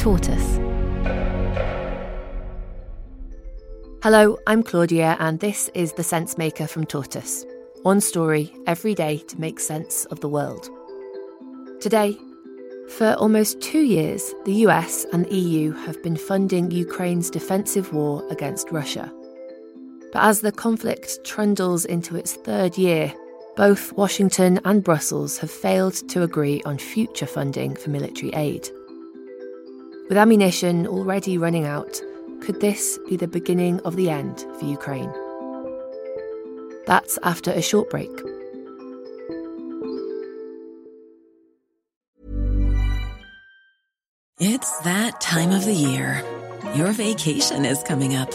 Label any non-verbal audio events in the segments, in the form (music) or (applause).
Tortoise. Hello, I'm Claudia, and this is The Sensemaker from Tortoise. One story every day to make sense of the world. Today, for almost two years, the US and the EU have been funding Ukraine's defensive war against Russia. But as the conflict trundles into its third year, both Washington and Brussels have failed to agree on future funding for military aid. With ammunition already running out, could this be the beginning of the end for Ukraine? That's after a short break. It's that time of the year. Your vacation is coming up.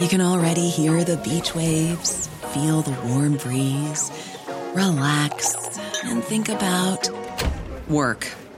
You can already hear the beach waves, feel the warm breeze, relax, and think about work.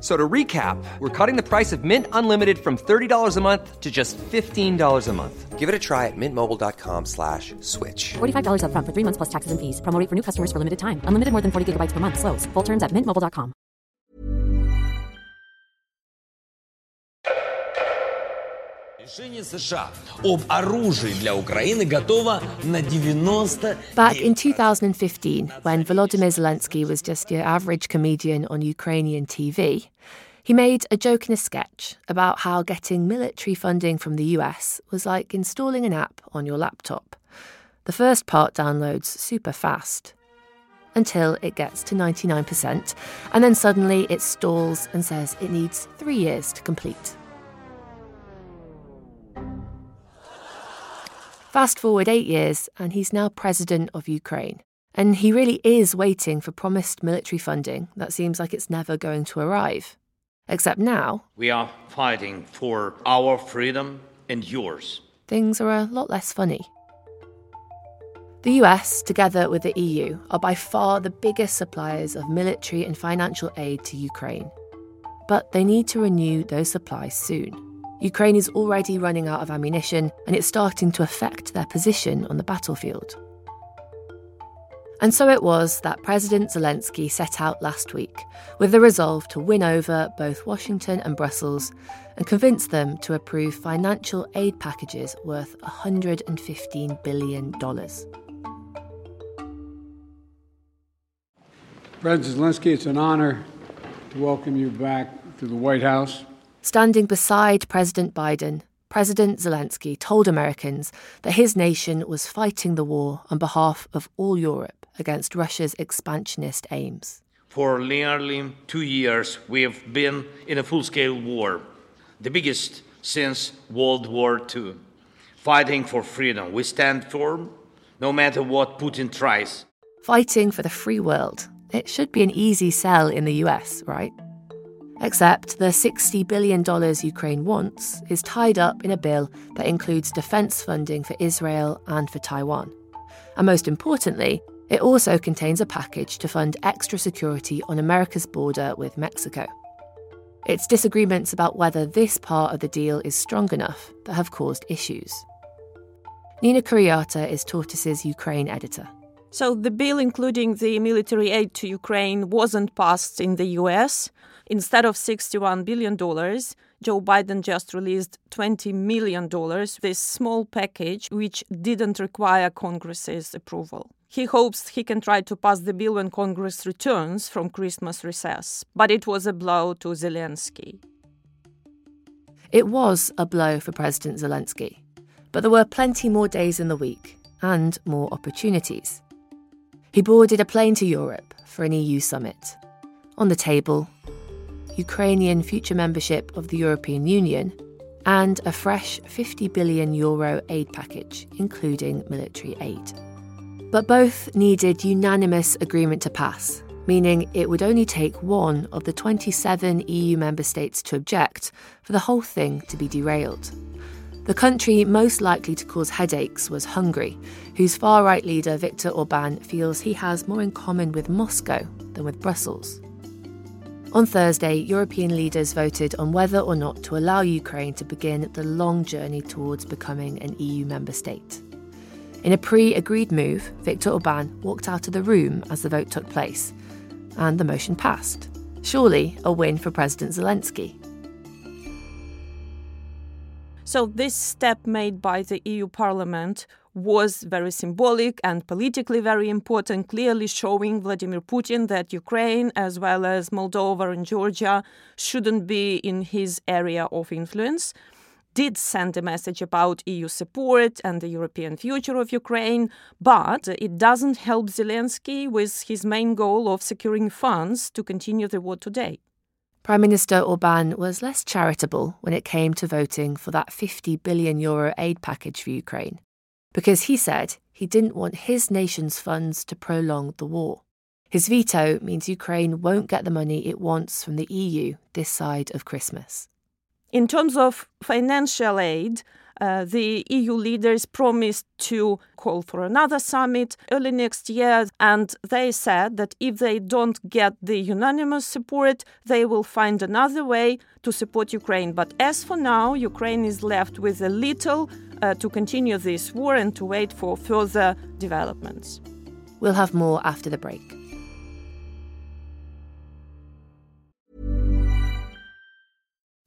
So to recap, we're cutting the price of Mint Unlimited from $30 a month to just $15 a month. Give it a try at mintmobile.com slash switch. $45 upfront for three months plus taxes and fees. Promo for new customers for limited time. Unlimited more than 40 gigabytes per month. Slows. Full terms at mintmobile.com. Back in 2015, when Volodymyr Zelensky was just your average comedian on Ukrainian TV, he made a joke in a sketch about how getting military funding from the US was like installing an app on your laptop. The first part downloads super fast until it gets to 99%, and then suddenly it stalls and says it needs three years to complete. Fast forward eight years, and he's now president of Ukraine. And he really is waiting for promised military funding that seems like it's never going to arrive. Except now, We are fighting for our freedom and yours. things are a lot less funny. The US, together with the EU, are by far the biggest suppliers of military and financial aid to Ukraine. But they need to renew those supplies soon. Ukraine is already running out of ammunition, and it's starting to affect their position on the battlefield. And so it was that President Zelensky set out last week with the resolve to win over both Washington and Brussels and convince them to approve financial aid packages worth $115 billion. President Zelensky, it's an honor to welcome you back to the White House. Standing beside President Biden, President Zelensky told Americans that his nation was fighting the war on behalf of all Europe against Russia's expansionist aims. For nearly two years, we have been in a full scale war, the biggest since World War II. Fighting for freedom, we stand firm no matter what Putin tries. Fighting for the free world. It should be an easy sell in the US, right? Except the $60 billion Ukraine wants is tied up in a bill that includes defense funding for Israel and for Taiwan. And most importantly, it also contains a package to fund extra security on America's border with Mexico. It's disagreements about whether this part of the deal is strong enough that have caused issues. Nina Kuriata is Tortoise's Ukraine editor. So the bill including the military aid to Ukraine wasn't passed in the US. Instead of $61 billion, Joe Biden just released $20 million, this small package which didn't require Congress's approval. He hopes he can try to pass the bill when Congress returns from Christmas recess, but it was a blow to Zelensky. It was a blow for President Zelensky, but there were plenty more days in the week and more opportunities. He boarded a plane to Europe for an EU summit. On the table, Ukrainian future membership of the European Union and a fresh 50 billion euro aid package, including military aid. But both needed unanimous agreement to pass, meaning it would only take one of the 27 EU member states to object for the whole thing to be derailed. The country most likely to cause headaches was Hungary, whose far right leader Viktor Orban feels he has more in common with Moscow than with Brussels. On Thursday, European leaders voted on whether or not to allow Ukraine to begin the long journey towards becoming an EU member state. In a pre agreed move, Viktor Orban walked out of the room as the vote took place, and the motion passed. Surely a win for President Zelensky. So, this step made by the EU Parliament was very symbolic and politically very important, clearly showing Vladimir Putin that Ukraine, as well as Moldova and Georgia, shouldn't be in his area of influence. Did send a message about EU support and the European future of Ukraine, but it doesn't help Zelensky with his main goal of securing funds to continue the war today. Prime Minister Orban was less charitable when it came to voting for that 50 billion euro aid package for Ukraine, because he said he didn't want his nation's funds to prolong the war. His veto means Ukraine won't get the money it wants from the EU this side of Christmas. In terms of financial aid, uh, the EU leaders promised to call for another summit early next year, and they said that if they don't get the unanimous support, they will find another way to support Ukraine. But as for now, Ukraine is left with a little uh, to continue this war and to wait for further developments. We'll have more after the break.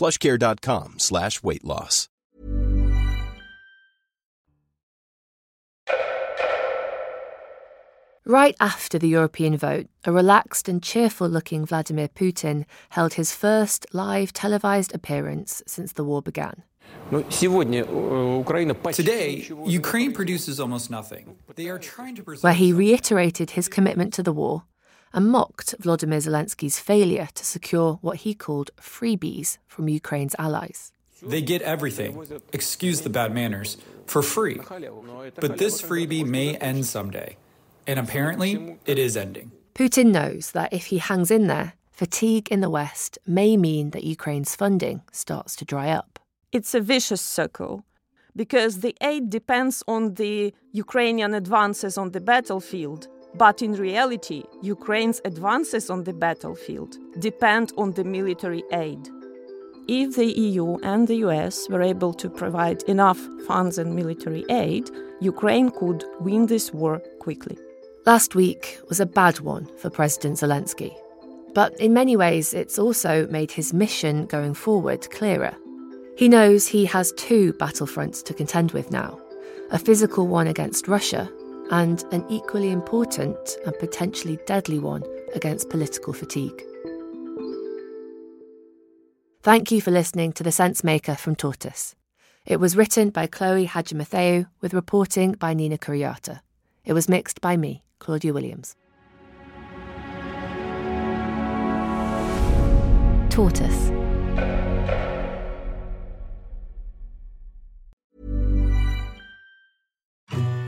plushcare.com slash weight loss. Right after the European vote, a relaxed and cheerful looking Vladimir Putin held his first live televised appearance since the war began. Today, Ukraine produces almost nothing. They are trying to where he reiterated his commitment to the war and mocked Vladimir Zelensky's failure to secure what he called freebies from Ukraine's allies. They get everything, excuse the bad manners, for free. But this freebie may end someday. And apparently, it is ending. Putin knows that if he hangs in there, fatigue in the West may mean that Ukraine's funding starts to dry up. It's a vicious circle because the aid depends on the Ukrainian advances on the battlefield. But in reality, Ukraine's advances on the battlefield depend on the military aid. If the EU and the US were able to provide enough funds and military aid, Ukraine could win this war quickly. Last week was a bad one for President Zelensky. But in many ways, it's also made his mission going forward clearer. He knows he has two battlefronts to contend with now a physical one against Russia, and an equally important and potentially deadly one against political fatigue. Thank you for listening to The Sensemaker from Tortoise. It was written by Chloe Hadjimatheou with reporting by Nina Kuriata. It was mixed by me, Claudia Williams. Tortoise.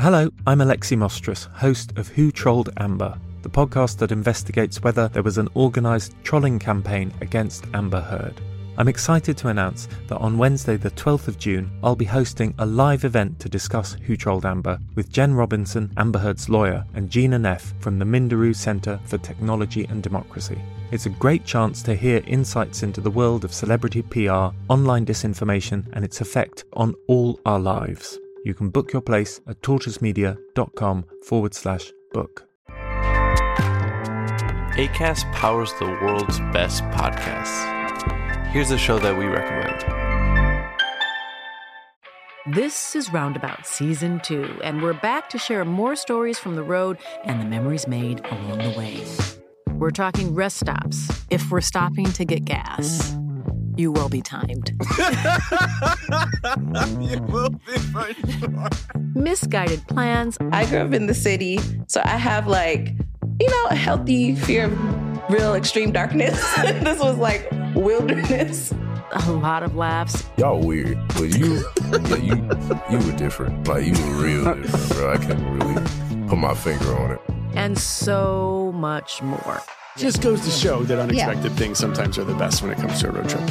Hello, I'm Alexi Mostrous, host of Who Trolled Amber, the podcast that investigates whether there was an organised trolling campaign against Amber Heard. I'm excited to announce that on Wednesday, the 12th of June, I'll be hosting a live event to discuss Who Trolled Amber with Jen Robinson, Amber Heard's lawyer, and Gina Neff from the Minderoo Centre for Technology and Democracy. It's a great chance to hear insights into the world of celebrity PR, online disinformation, and its effect on all our lives. You can book your place at tortoisemedia.com forward slash book. ACAST powers the world's best podcasts. Here's a show that we recommend. This is Roundabout Season 2, and we're back to share more stories from the road and the memories made along the way. We're talking rest stops, if we're stopping to get gas. You will be timed. (laughs) you will be for sure. Misguided plans. I grew up in the city, so I have like, you know, a healthy fear of real extreme darkness. (laughs) this was like wilderness. A lot of laughs. Y'all weird, but you, yeah, you, you were different. Like you were real different, bro. I can't really put my finger on it. And so much more. Just goes to show that unexpected yeah. things sometimes are the best when it comes to a road trip.